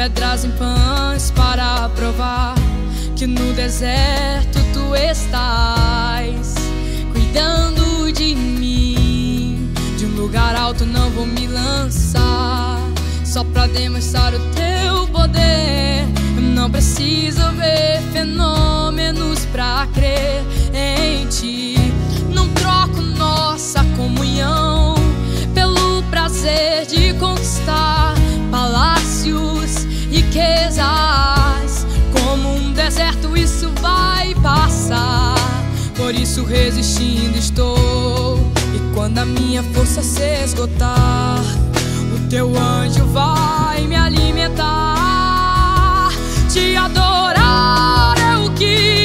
pedras em pães para provar que no deserto tu estás cuidando de mim. De um lugar alto não vou me lançar só pra demonstrar o teu poder. Não preciso ver fenômenos pra crer em ti. Não troco nossa comunhão pelo prazer de conquistar palácios, riquezas. Como um deserto, isso vai passar. Por isso, resistindo estou. E quando a minha força se esgotar, o teu anjo vai me alimentar. Te adorar é o que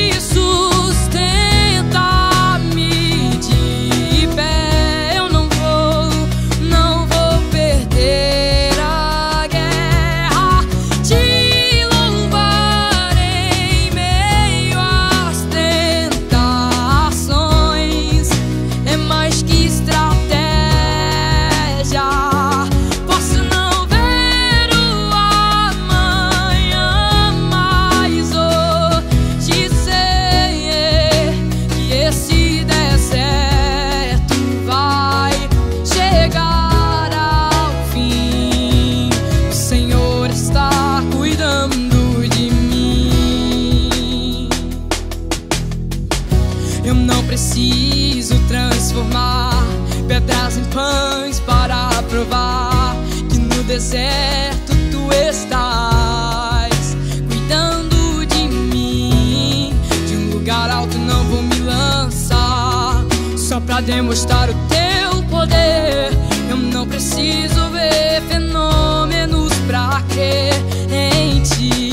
demonstrar o teu poder. Eu não preciso ver fenômenos pra crer em ti.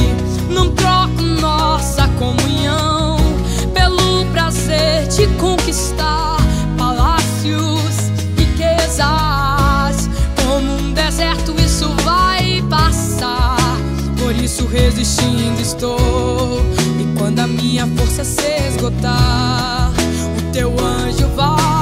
Não troco nossa comunhão pelo prazer de conquistar palácios, riquezas. Como um deserto, isso vai passar. Por isso, resistindo estou. E quando a minha força se esgotar, o teu anjo vai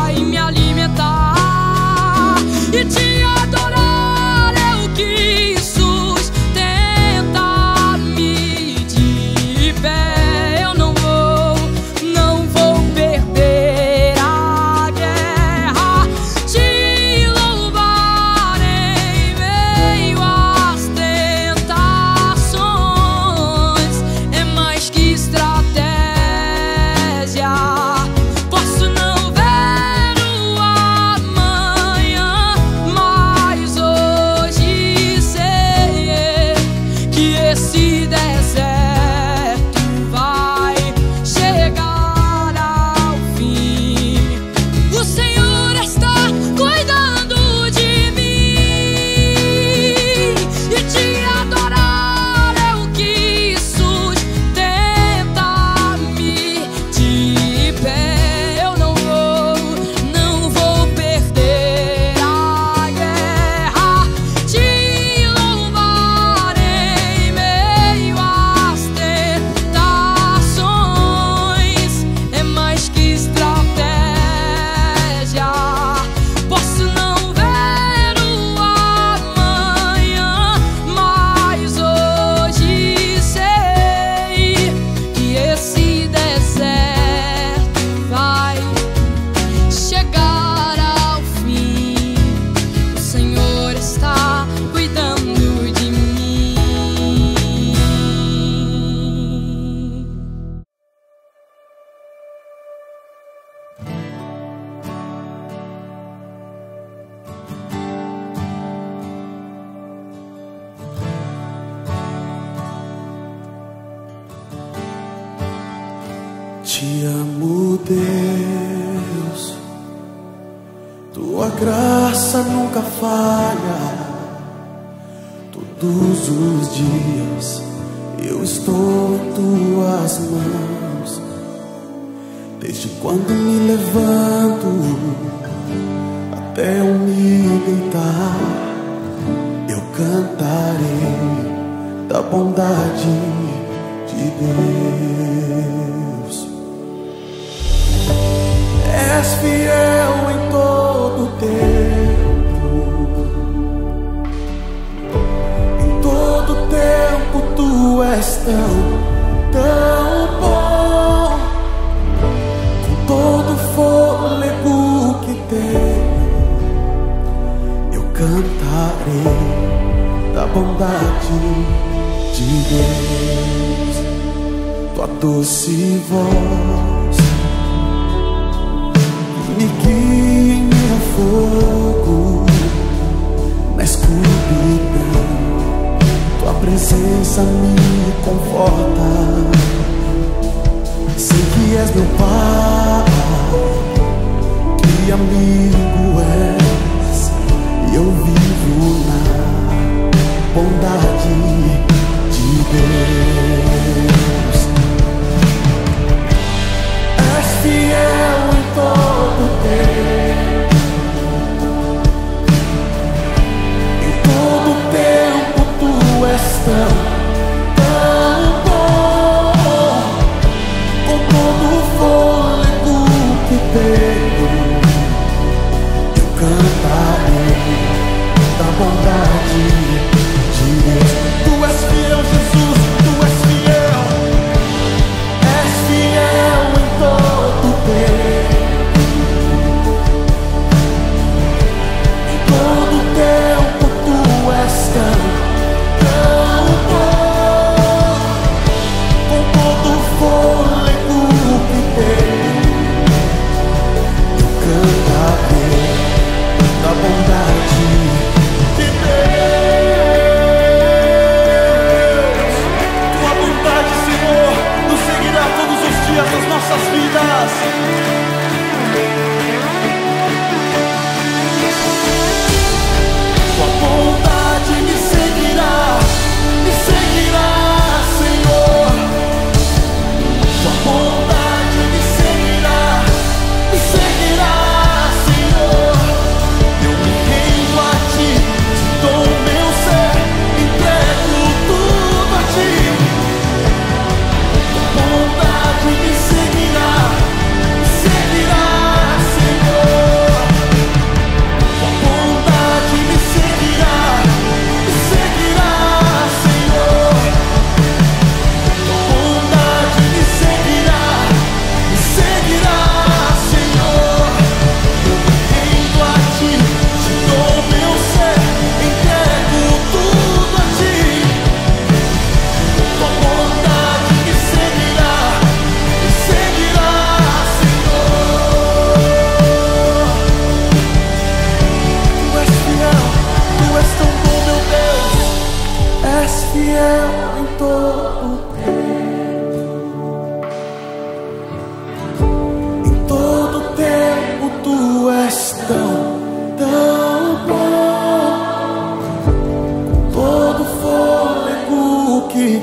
me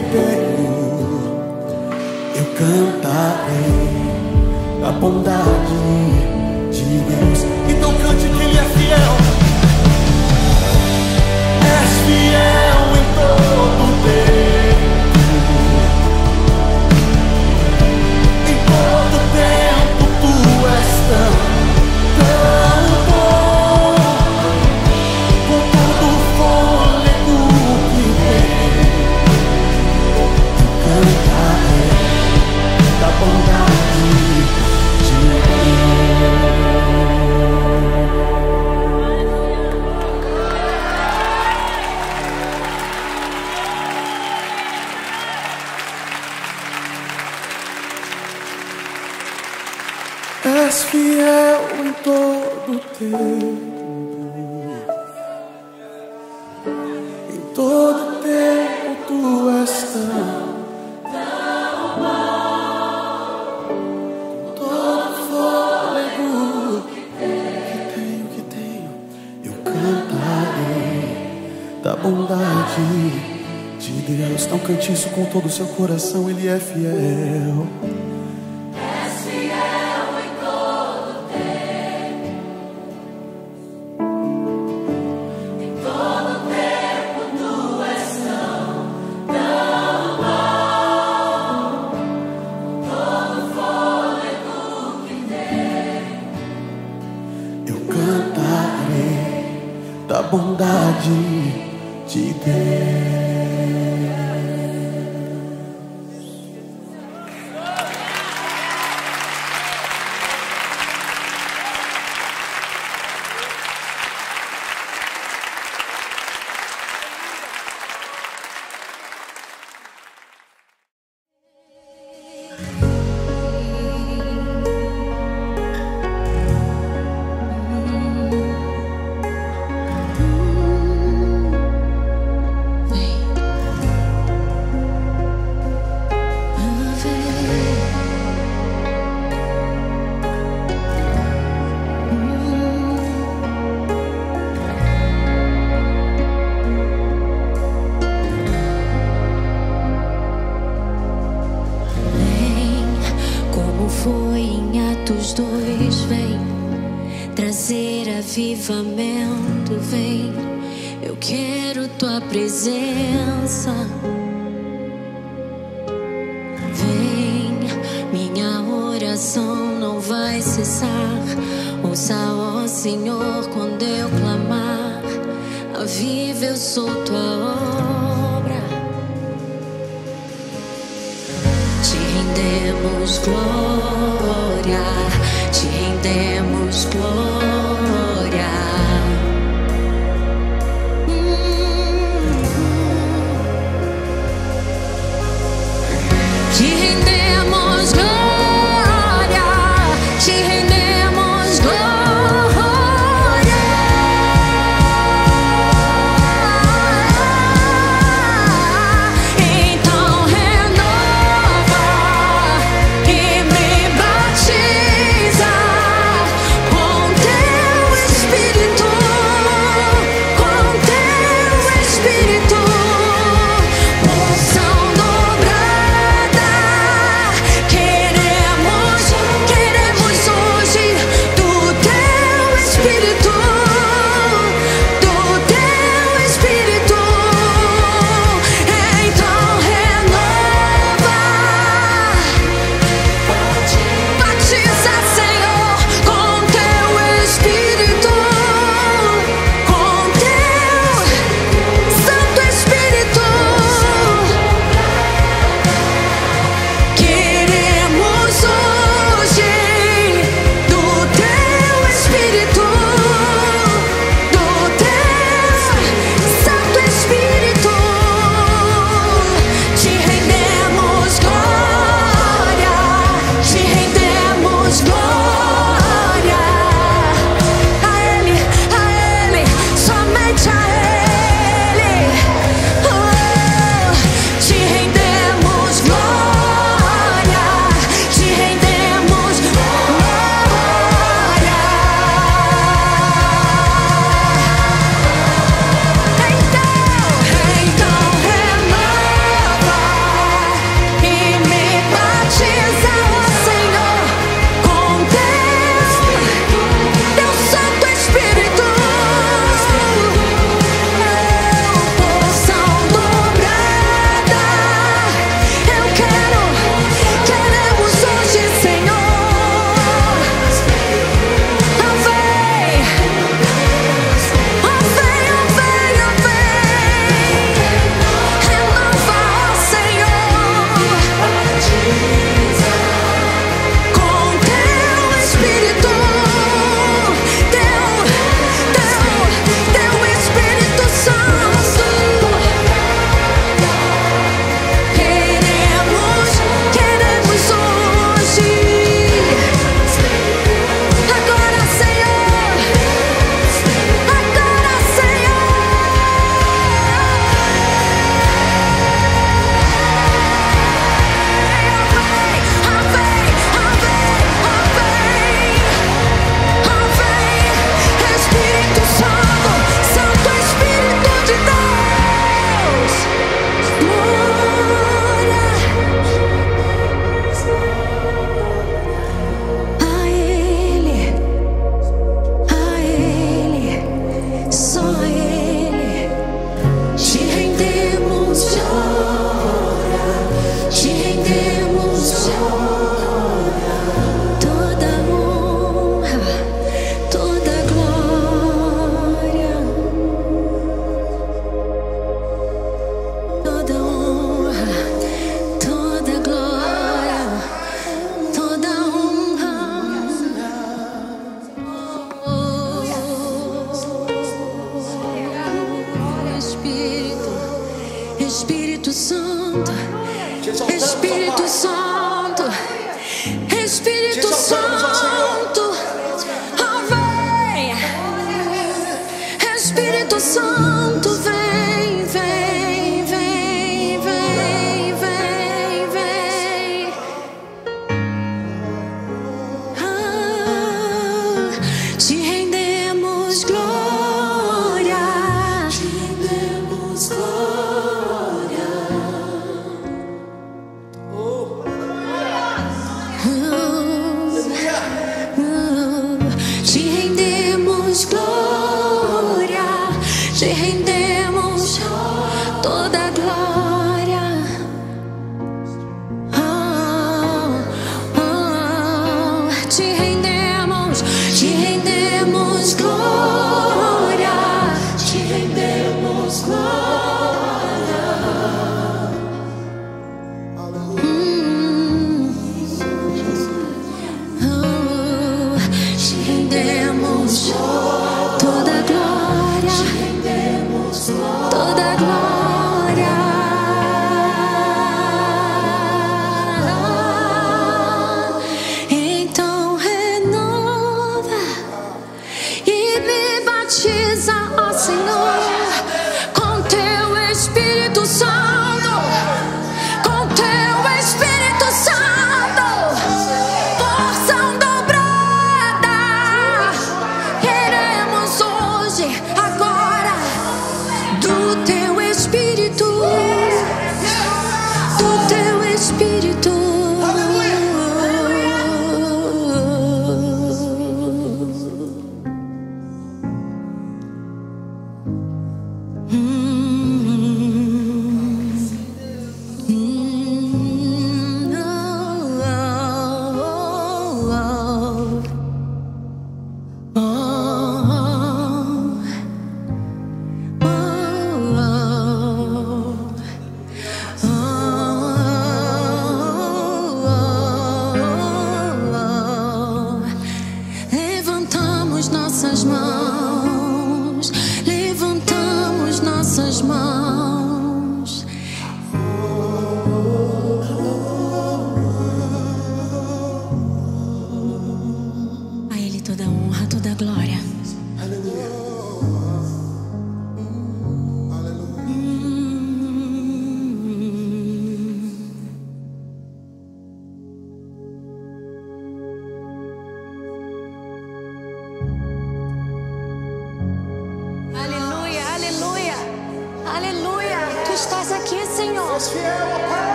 eu cantarei a bondade. isso com todo o seu coração, Ele é fiel. tua presença. Vem, minha oração não vai cessar. Ouça, ó Senhor, quando eu clamar. Aviva, eu sou tua obra. Te rendemos glória, te rendemos glória.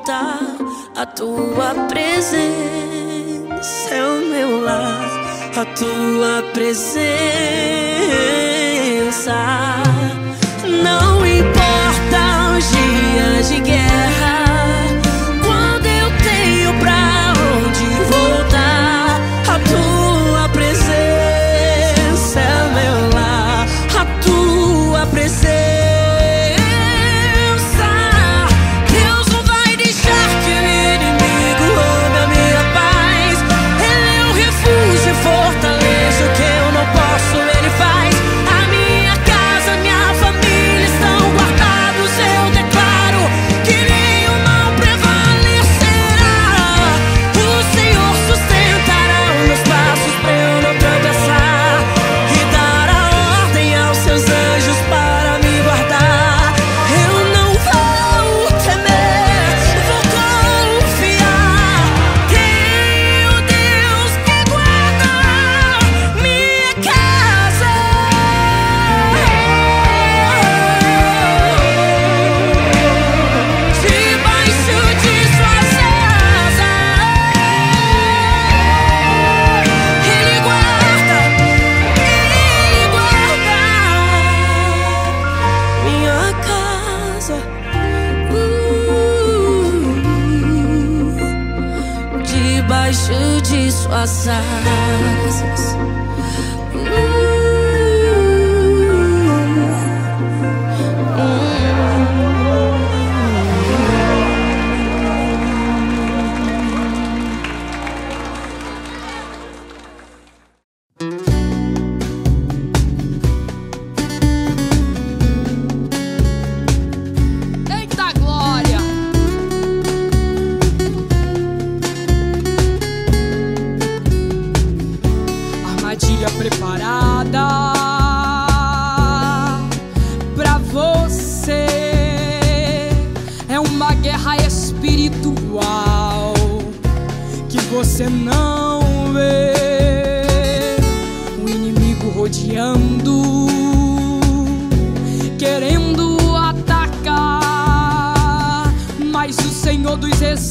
voltar. A tua presença é o meu lar. A tua presença. Não importa os dias de guerra.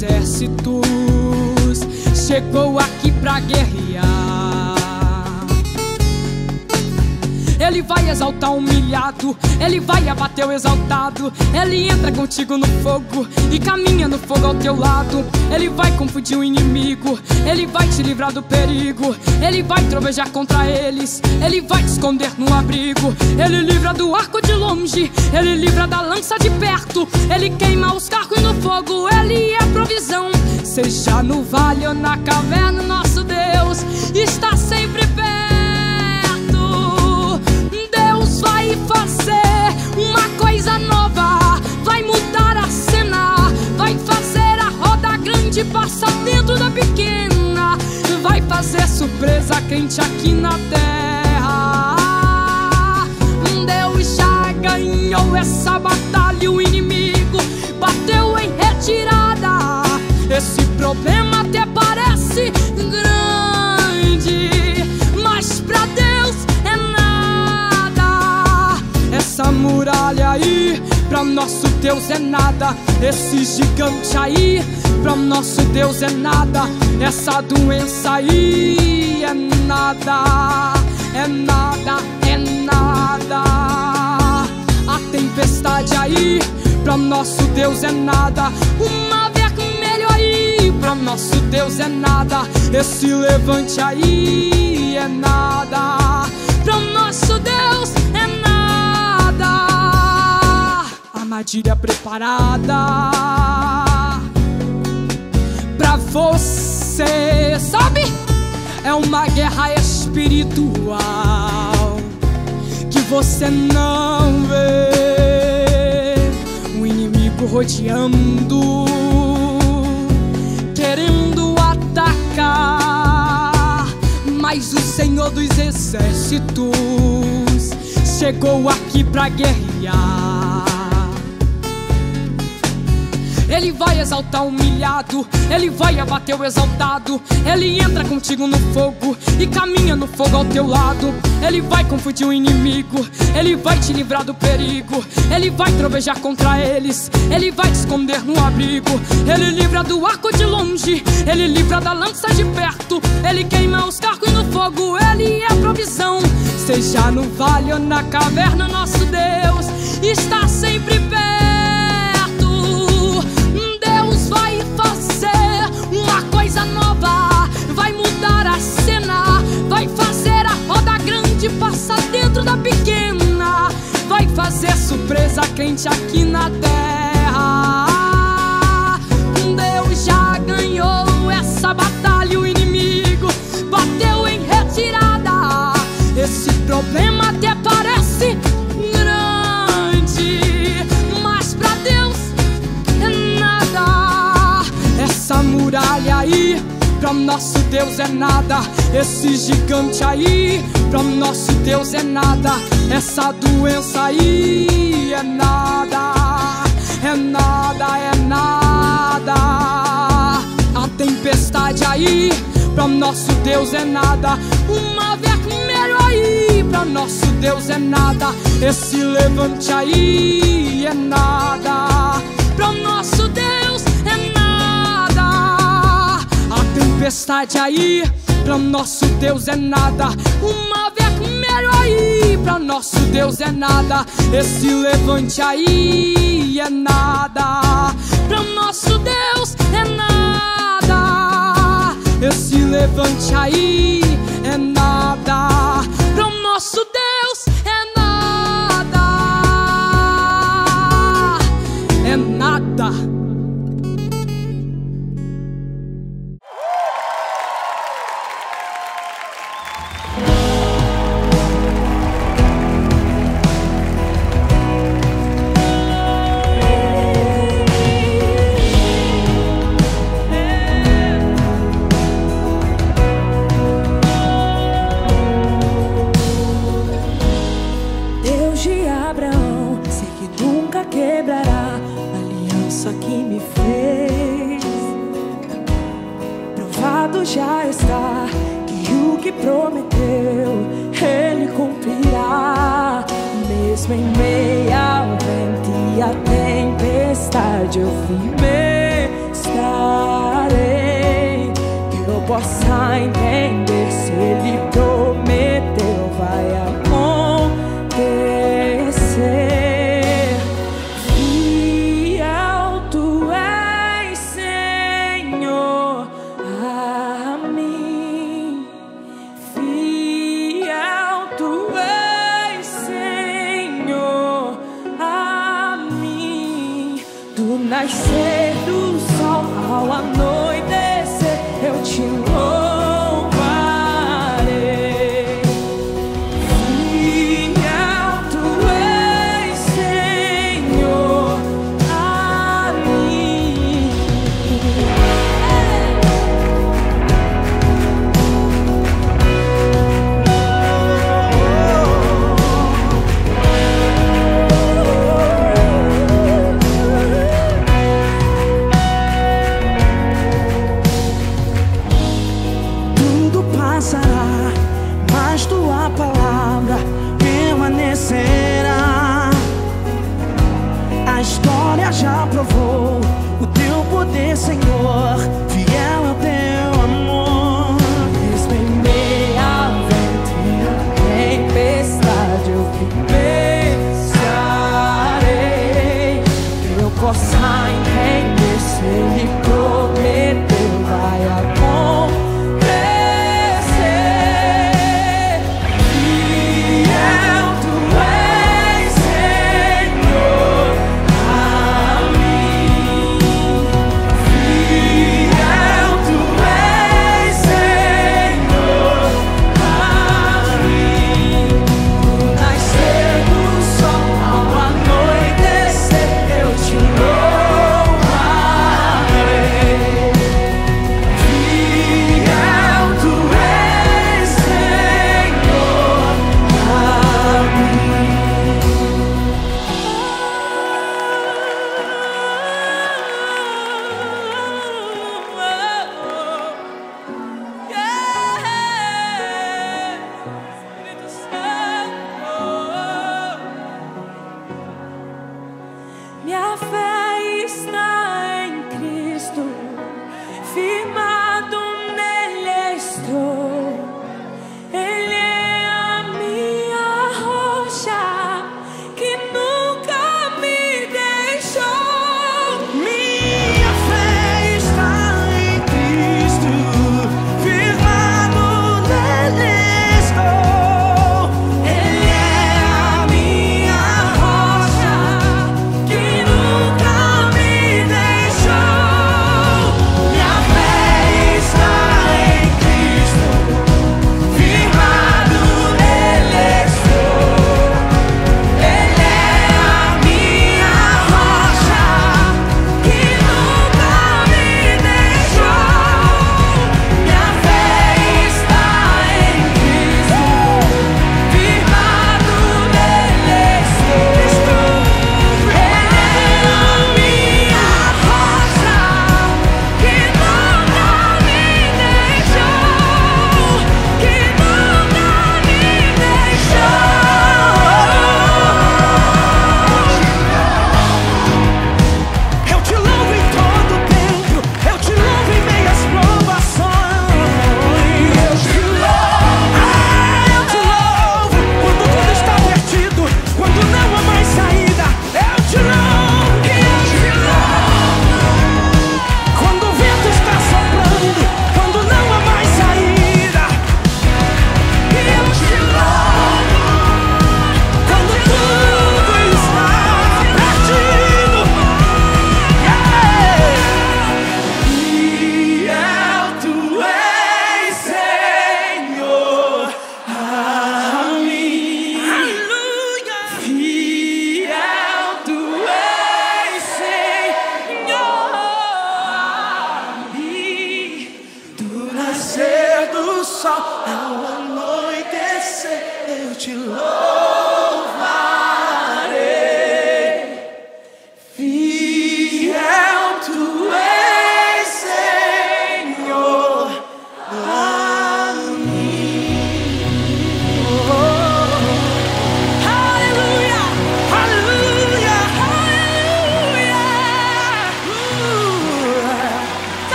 Exércitos chegou aqui pra guerrear. Ele vai exaltar o humilhado, ele vai abater o exaltado. Ele entra contigo no fogo e caminha no fogo ao teu lado. Ele vai confundir o inimigo, ele vai te livrar do perigo. Ele vai trovejar contra eles, ele vai te esconder no abrigo. Ele livra do arco de longe, ele livra da lança de perto. Ele queima os carros no fogo, ele é provisão. Seja no vale ou na caverna, nosso Deus está sempre uma coisa nova, vai mudar a cena, vai fazer a roda grande passar dentro da pequena, vai fazer surpresa quente aqui na terra. Deus já ganhou essa batalha, o inimigo bateu em retirada. Esse problema Essa muralha aí, pra nosso Deus é nada. Esse gigante aí, pra nosso Deus é nada. Essa doença aí é nada, é nada, é nada. A tempestade aí, pra nosso Deus é nada. O mar vermelho aí, pra nosso Deus é nada. Esse levante aí é nada. Pra nosso Deus é Armadilha preparada pra você, sabe? É uma guerra espiritual que você não vê. O inimigo rodeando, querendo atacar. Mas o Senhor dos Exércitos chegou aqui pra guerrear. Ele vai exaltar o humilhado, ele vai abater o exaltado. Ele entra contigo no fogo e caminha no fogo ao teu lado. Ele vai confundir o inimigo, ele vai te livrar do perigo. Ele vai trovejar contra eles, ele vai te esconder no abrigo. Ele livra do arco de longe, ele livra da lança de perto. Ele queima os carros no fogo, ele é provisão. Seja no vale ou na caverna, nosso Deus está sempre perto. Fazer surpresa quente aqui na terra. Deus já ganhou essa batalha, o inimigo bateu em retirada. Esse problema até nosso Deus é nada. Esse gigante aí, pra nosso Deus é nada. Essa doença aí é nada, é nada, é nada. A tempestade aí, pra nosso Deus é nada. O mar vermelho aí, pra nosso Deus é nada. Esse levante aí é nada, pra nosso tempestade aí, pra nosso Deus é nada. Uma ave vermelho aí, pra nosso Deus é nada. Esse levante aí é nada, pra nosso Deus é nada. Esse levante aí é nada, pra nosso Deus é nada. É nada. já está, que o que prometeu ele cumprirá. Mesmo em meio ao vento e à tempestade, eu firme estarei, que eu possa entender.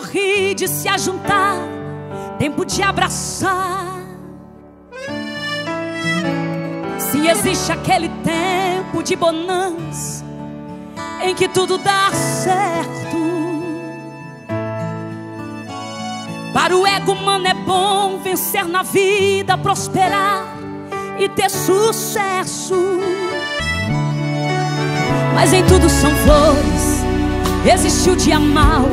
Sorrir, de se ajuntar, tempo de abraçar. Se existe aquele tempo de bonança em que tudo dá certo. Para o ego humano é bom vencer na vida, prosperar e ter sucesso. Mas em tudo são flores, existe o dia mau.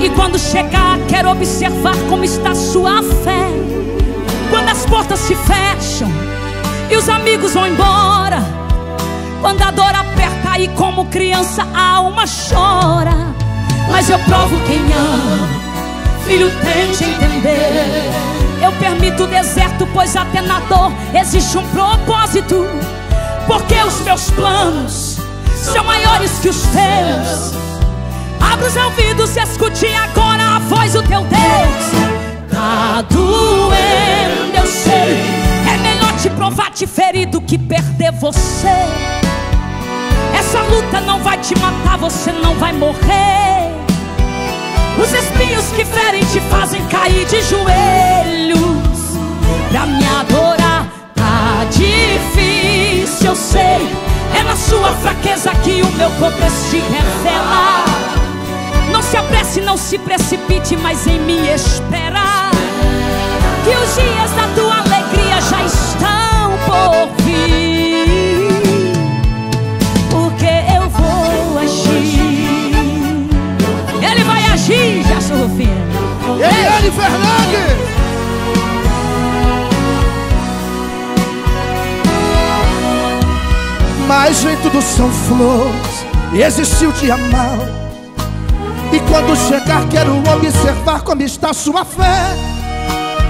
E quando chegar, quero observar como está sua fé. Quando as portas se fecham e os amigos vão embora. Quando a dor aperta e como criança a alma chora. Mas eu provo quem ama, filho tente entender. Eu permito o deserto, pois até na dor existe um propósito. Porque os meus planos são maiores que os teus. Abra os ouvidos e escute agora a voz do teu Deus. Tá doendo, eu sei. É melhor te provar te ferido que perder você. Essa luta não vai te matar, você não vai morrer. Os espinhos que ferem te fazem cair de joelhos pra me adorar. Tá difícil, eu sei. É na sua fraqueza que o meu poder se revela. Não se apresse, não se precipite, mas em me espera. Que os dias da tua alegria já estão por vir. Porque eu vou agir. Ele vai agir, sou Rufino. Eliane Fernandes. Mas nem tudo são flores, existe o dia mau. E quando chegar, quero observar como está sua fé.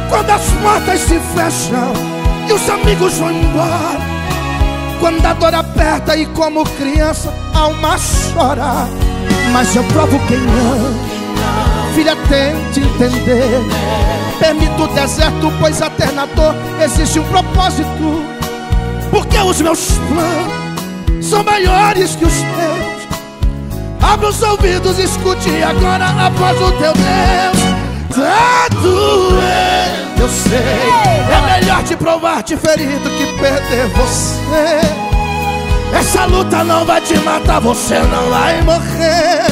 Quando as portas se fecham e os amigos vão embora. Quando a dor aperta e como criança a alma chora. Mas eu provo quem ama. Filha, tente entender. Permito o deserto, pois até na dor existe um propósito. Porque os meus planos são maiores que os teus. Abra os ouvidos, escute agora a voz do teu Deus. Tá eu sei. É melhor te provar te ferido que perder você. Essa luta não vai te matar, você não vai morrer.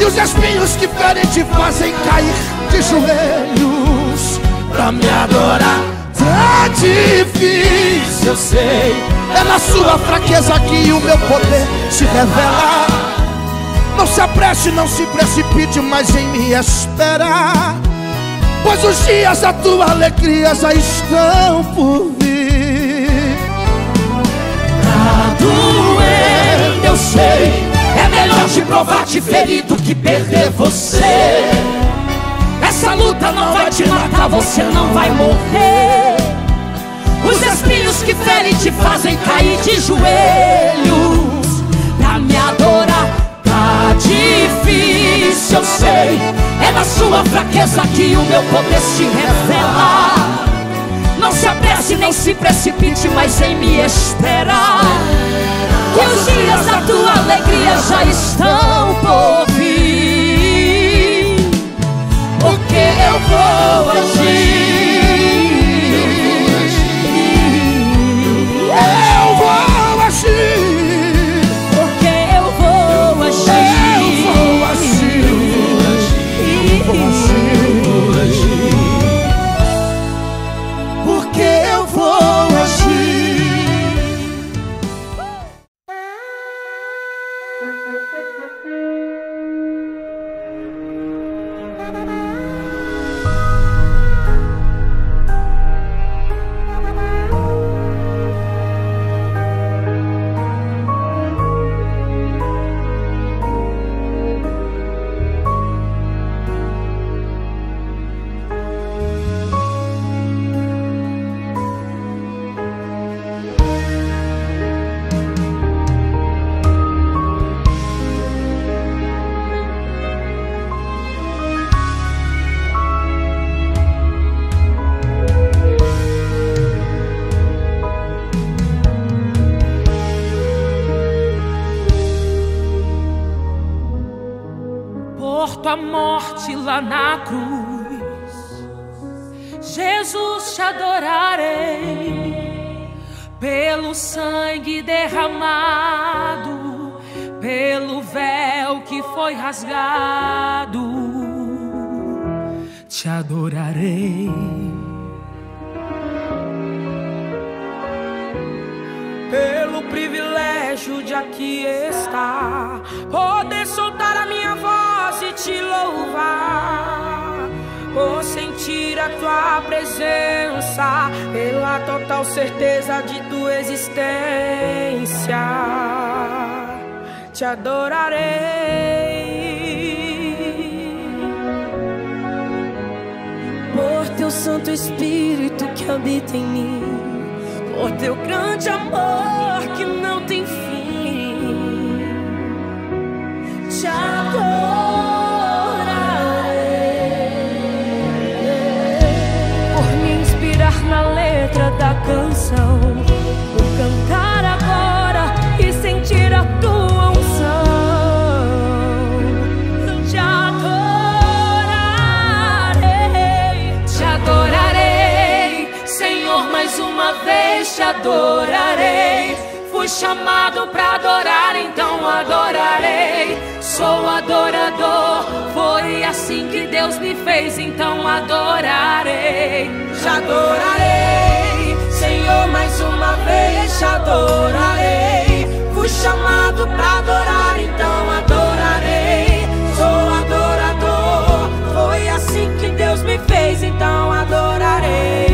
E os espinhos que ferem te fazem cair de joelhos pra me adorar. Tá difícil, eu sei. É na sua fraqueza que o meu poder se revela. Não se apresse, não se precipite, mas em me esperar. Pois os dias da tua alegria já estão por vir. Tá doendo, eu sei. É melhor te provar te ferido que perder você. Essa luta não vai te matar, você não vai morrer. Os espinhos que ferem te fazem cair de joelhos pra me adorar. Difícil, eu sei. É na sua fraqueza que o meu poder se revela. Não se apresse nem se precipite, mas em me esperar. Que os dias da tua alegria já estão por vir. Porque eu vou agir. Na cruz. Jesus, te adorarei pelo sangue derramado, pelo véu que foi rasgado. Te adorarei. pelo privilégio de aqui estar, poder soltar a minha voz e te louvar, a tua presença, pela total certeza de tua existência, te adorarei. Por teu Santo Espírito que habita em mim por teu grande amor que não tem fim. Te adorarei canção, cantar agora e sentir a tua unção. Te adorarei, te adorarei, Senhor, mais uma vez te adorarei. Fui chamado pra adorar, então adorarei. Sou adorador, foi assim que Deus me fez, então adorarei. Te adorarei, te adorarei. Fui chamado pra adorar, então adorarei. Sou adorador, foi assim que Deus me fez, então adorarei.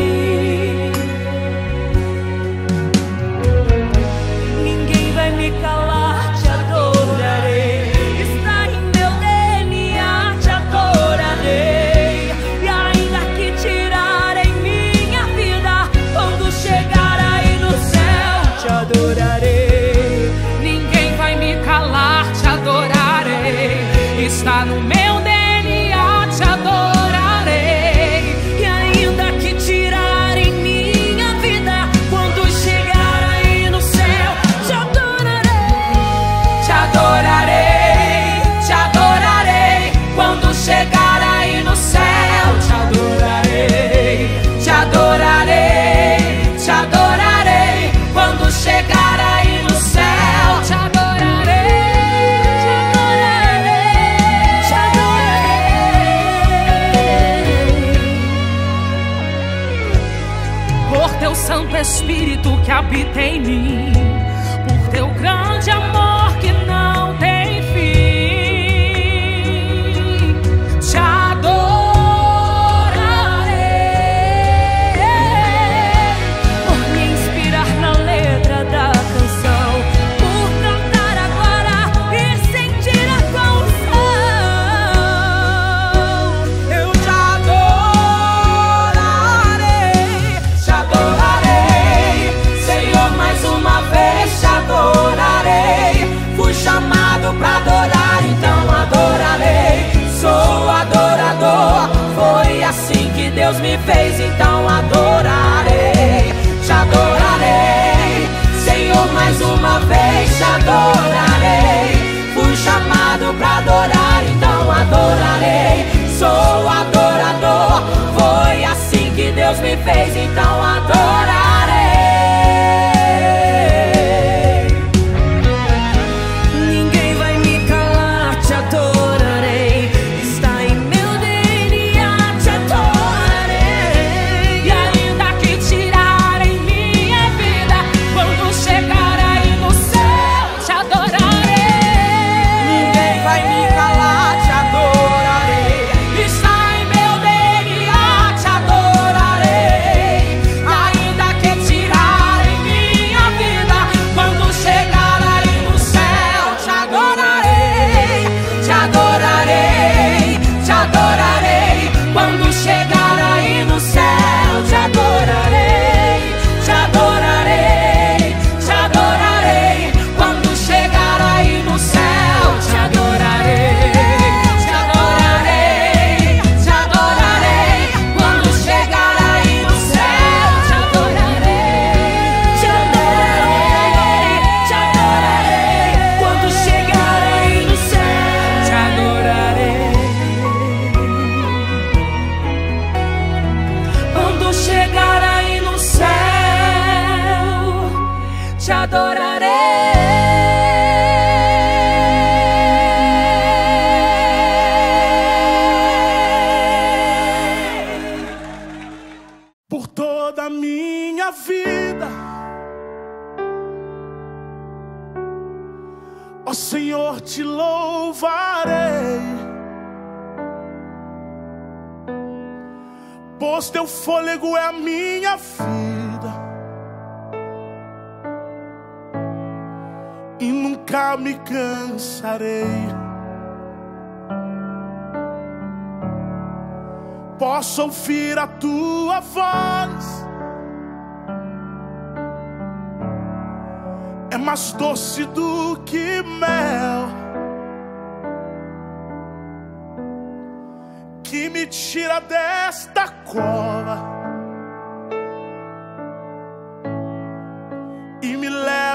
fez, então adora. te adorarei. por toda a minha vida. Ó Senhor, te louvarei, pois teu fôlego é a minha vida. Nunca me cansarei. Posso ouvir a tua voz. é mais doce do que mel, que me tira desta cova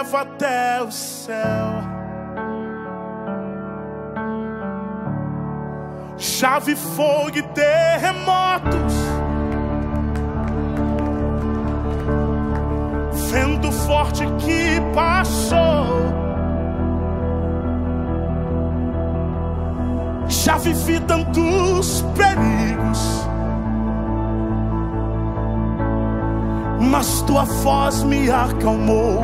leva até o céu. Chave, fogo e terremotos vento forte que passou. Já vivi tantos perigos, mas tua voz me acalmou.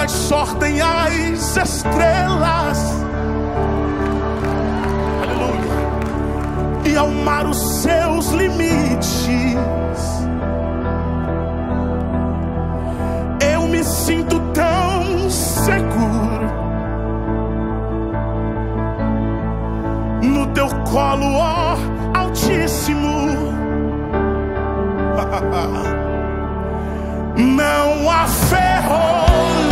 Das ordem às estrelas e ao mar os seus limites. Eu me sinto tão seguro no teu colo, ó Altíssimo. Não há ferro.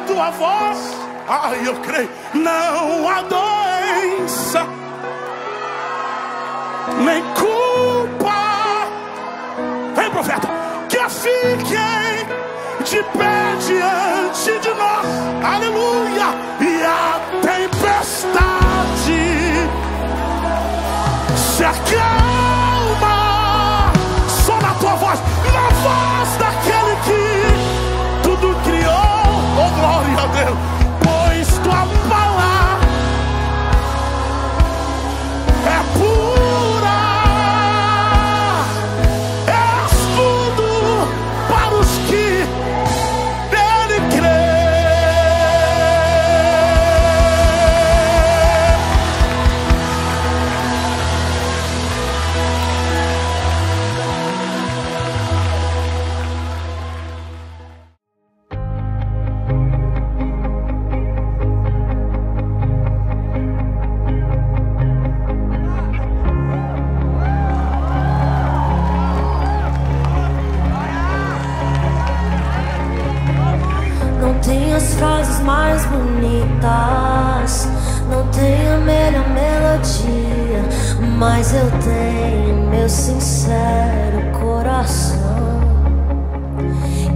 Tua voz. Ai, eu creio, não há doença, nem culpa. Vem, profeta, que fiquem de pé diante de nós. Aleluia. E a tempestade se acalma eu tenho meu sincero coração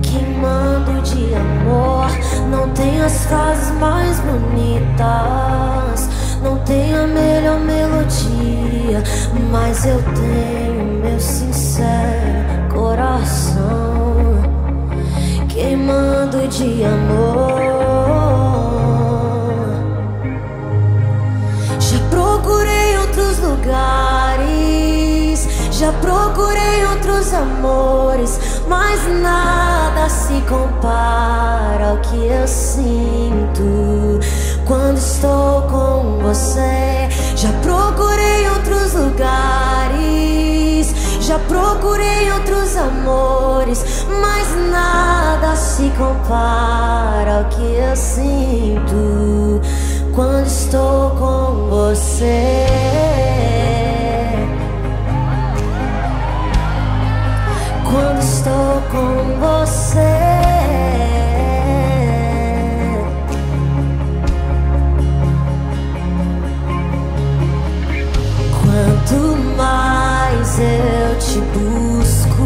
queimando de amor. Não tem as frases mais bonitas, não tem a melhor melodia, mas eu tenho meu sincero coração queimando de amor. Já procurei outros lugares, já procurei outros amores, mas nada se compara ao que eu sinto quando estou com você. Já procurei outros lugares, já procurei outros amores, mas nada se compara ao que eu sinto quando estou com você. Quando estou com você. Quanto mais eu te busco,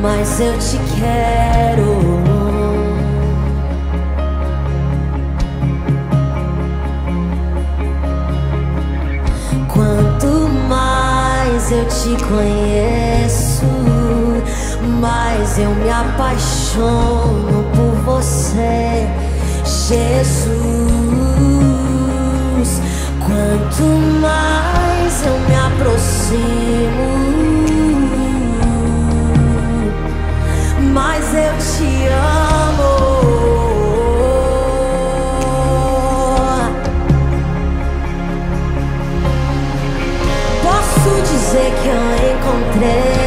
mais eu te quero. Eu te conheço, mais eu me apaixono por você, Jesus. Quanto mais eu me aproximo, mais eu te amo. Eu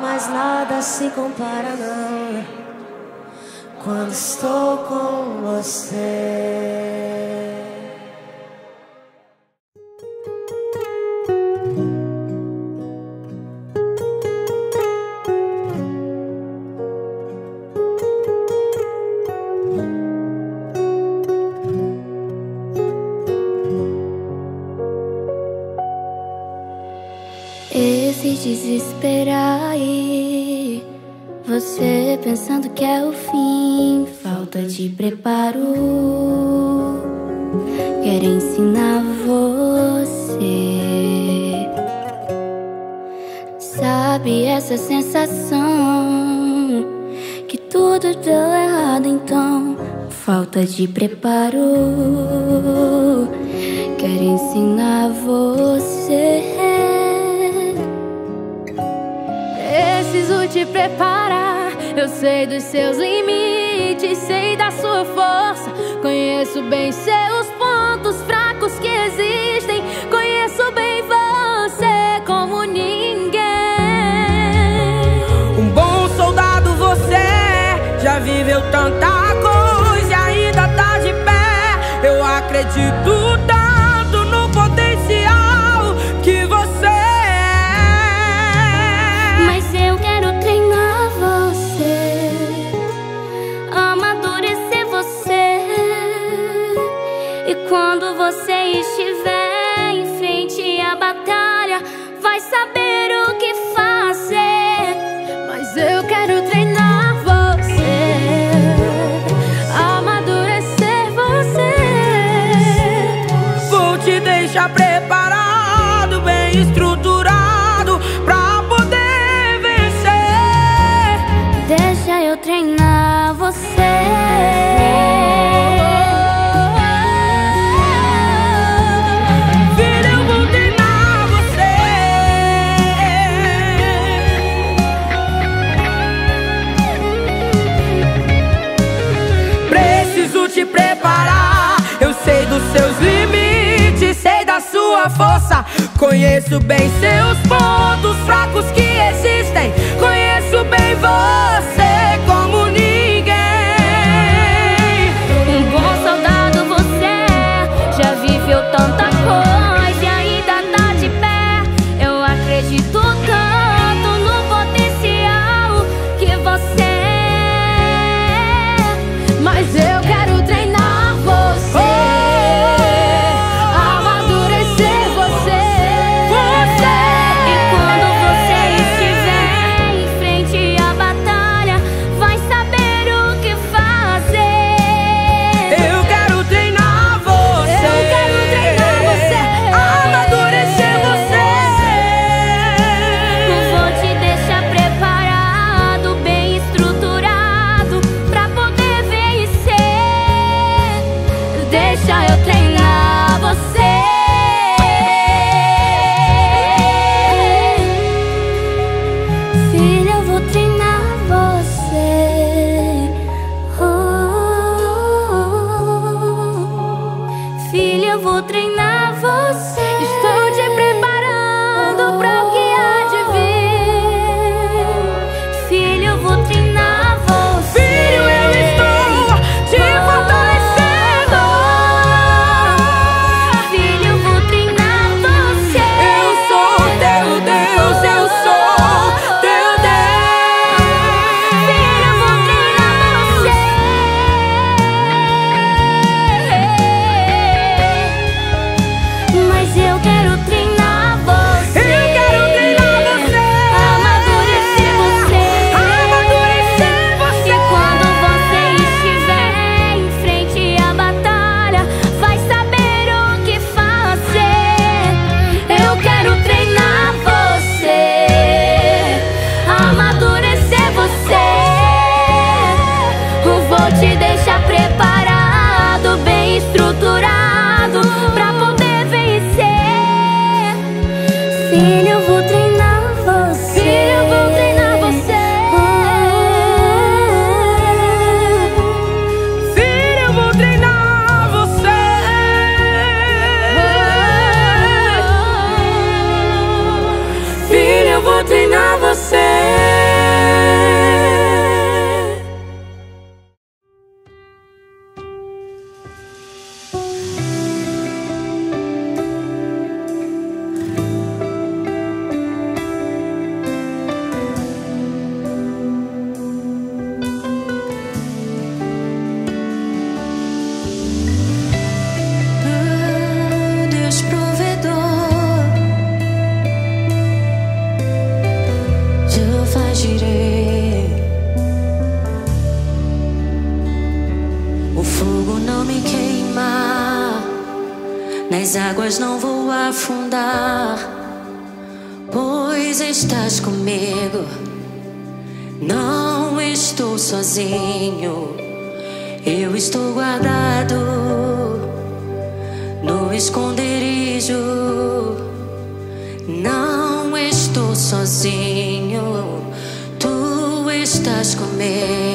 mas nada se compara não quando estou com você. me queimar, nas águas não vou afundar, pois estás comigo. Não estou sozinho, eu estou guardado no esconderijo. Não estou sozinho, tu estás comigo.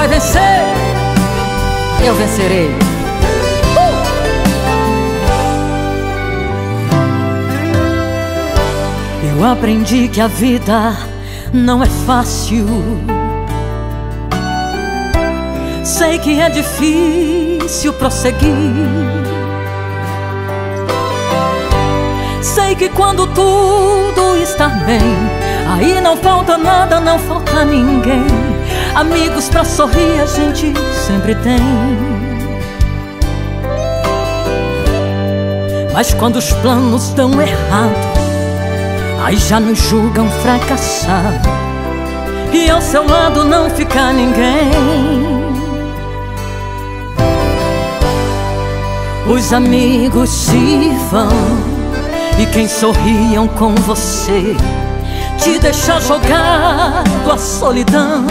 Vai vencer. Eu vencerei. Uh! Eu aprendi que a vida não é fácil. Sei que é difícil prosseguir. Sei que quando tudo está bem, aí não falta nada, não falta ninguém. Amigos pra sorrir a gente sempre tem. Mas quando os planos dão errado, aí já nos julgam fracassado. E ao seu lado não fica ninguém. Os amigos se vão e quem sorriam com você te deixa jogado à solidão.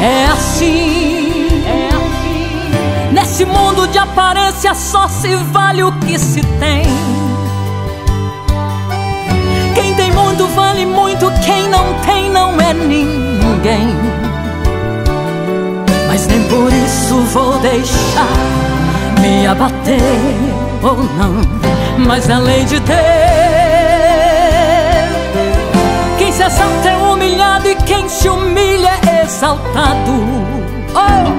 É assim, é assim. Nesse mundo de aparência só se vale o que se tem. Quem tem muito vale muito, quem não tem não é ninguém. Mas nem por isso vou deixar me abater ou não, mas na lei de Deus, exalta é humilhado e quem se humilha é exaltado. Oh!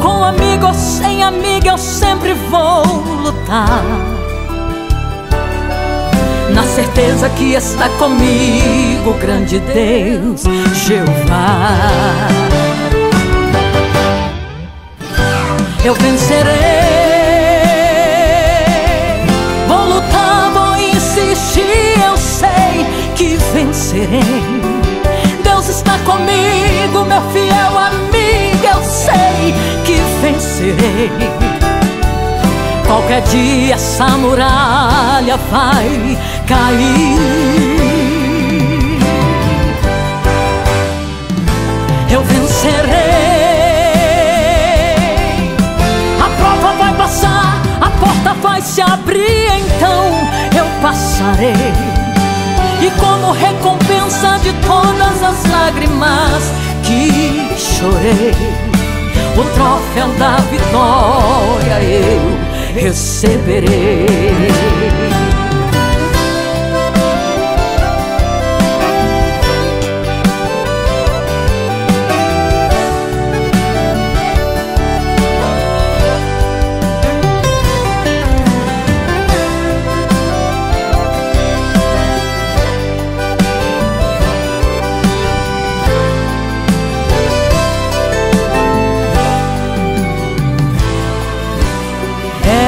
Com amigo ou sem amiga eu sempre vou lutar. Na certeza que está comigo, o grande Deus, Jeová. Eu vencerei. Vencerei. Deus está comigo, meu fiel amigo, eu sei que vencerei. Qualquer dia essa muralha vai cair. Eu vencerei. A prova vai passar, a porta vai se abrir, então eu passarei. E como recompensa de todas as lágrimas que chorei, o troféu da vitória eu receberei.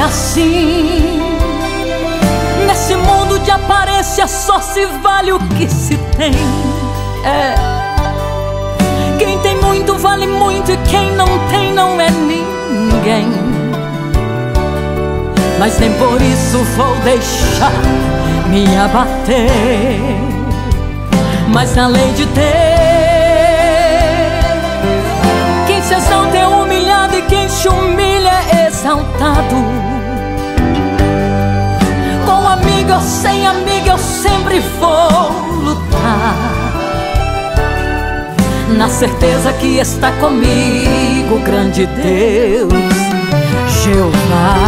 Assim. Nesse mundo de aparência só se vale o que se tem. É. Quem tem muito vale muito e quem não tem não é ninguém. Mas nem por isso vou deixar me abater. Mas na lei de Deus, quem se exalta é humilhado e quem se humilha é exaltado. Com amiga ou sem amiga, eu sempre vou lutar. Na certeza que está comigo, grande Deus, Jeová.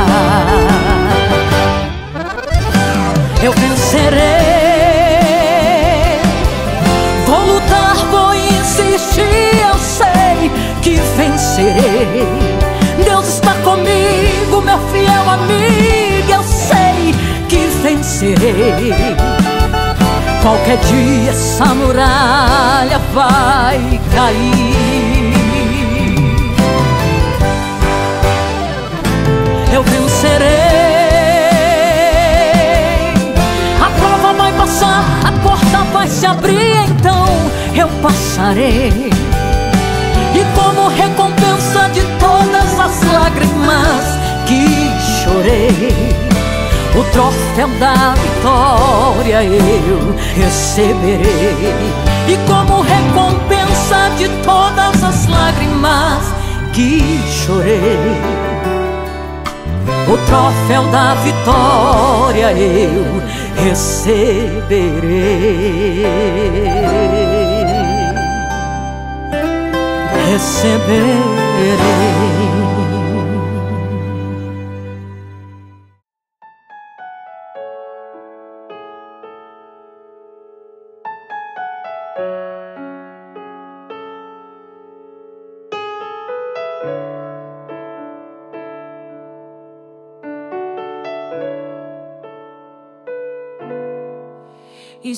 Eu vencerei. Vou lutar, vou insistir, eu sei que vencerei. Deus está comigo, meu fiel amigo, eu sei vencerei. Qualquer dia essa muralha vai cair. Eu vencerei. A prova vai passar, a porta vai se abrir, então eu passarei. E como recompensa de todas as lágrimas que chorei, o troféu da vitória eu receberei. E como recompensa de todas as lágrimas que chorei, o troféu da vitória eu receberei. Receberei.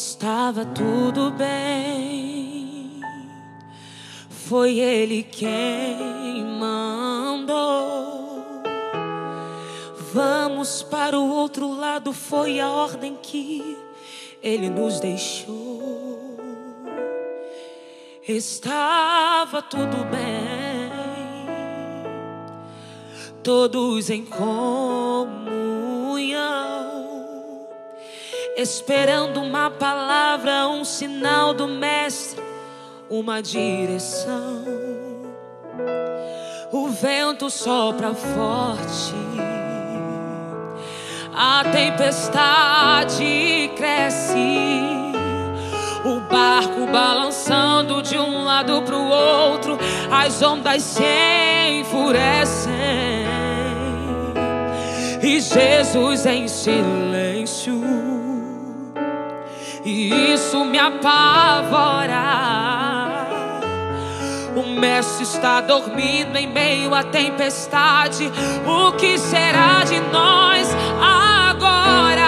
Estava tudo bem. Foi ele quem mandou. Vamos para o outro lado, foi a ordem que ele nos deixou. Estava tudo bem, todos em comunhão esperando uma palavra, um sinal do Mestre, uma direção. O vento sopra forte, a tempestade cresce, o barco balançando de um lado para o outro, as ondas se enfurecem e Jesus em silêncio. E isso me apavora. O mestre está dormindo em meio à tempestade. O que será de nós agora?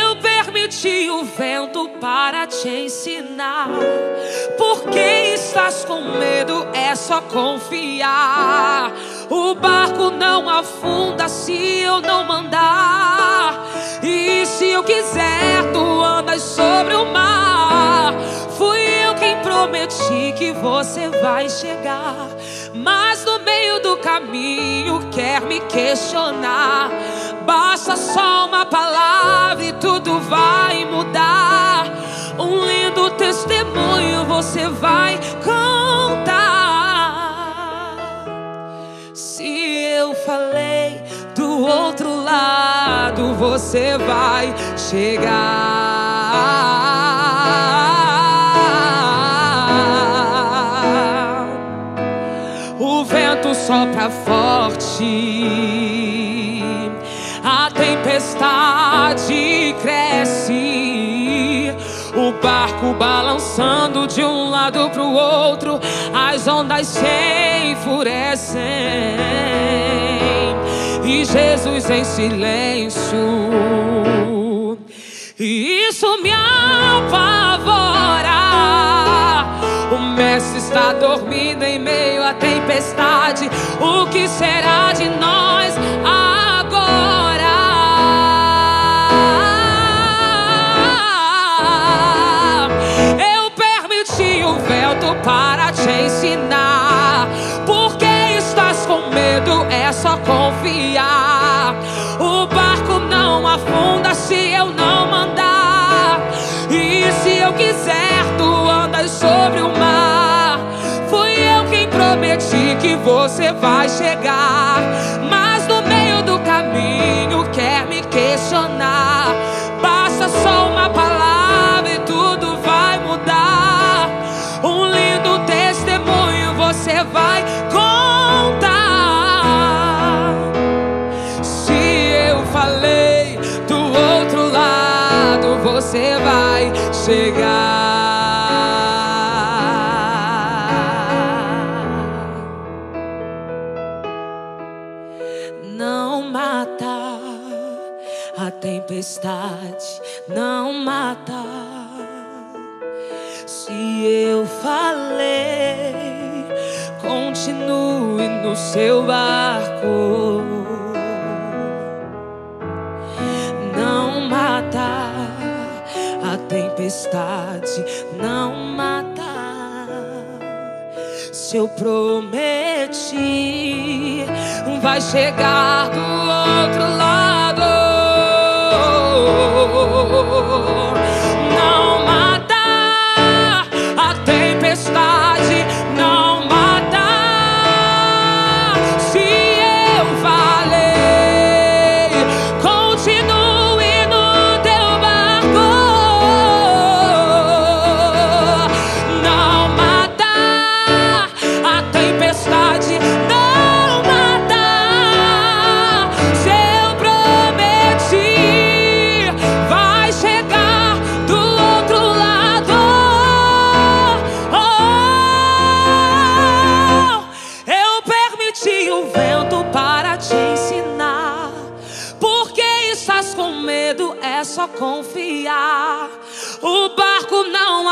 Eu permiti o vento para te ensinar. Porque estás com medo, é só confiar. O barco não afunda se eu não mandar. E se eu quiser, tu andas sobre o mar. Fui eu quem prometi que você vai chegar. Mas no meio do caminho quer me questionar. Basta só uma palavra e tudo vai mudar. Um lindo testemunho você vai contar. Falei do outro lado, você vai chegar. O vento sopra forte, a tempestade cresce, barco balançando de um lado pro outro, as ondas se enfurecem e Jesus em silêncio. E isso me apavora. O promessa está dormindo em meio à tempestade. O que será de nós você vai chegar. Mas no meio do caminho quer me questionar. Tempestade, não mata. Se eu falei, continue no seu barco. Não mata a tempestade, não mata. Se eu prometi, vai chegar do outro lado. Não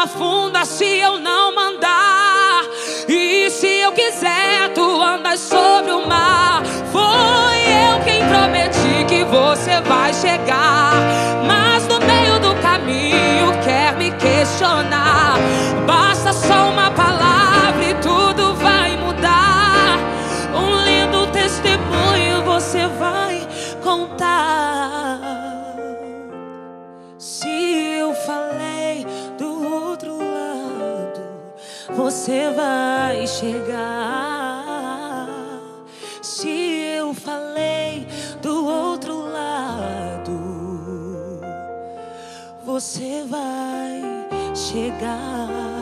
afunda se eu não mandar. E se eu quiser, tu andas sobre o mar. Foi eu quem prometi que você vai chegar. Mas no meio do caminho quer me questionar. Basta só uma você vai chegar. Se eu falei do outro lado, você vai chegar.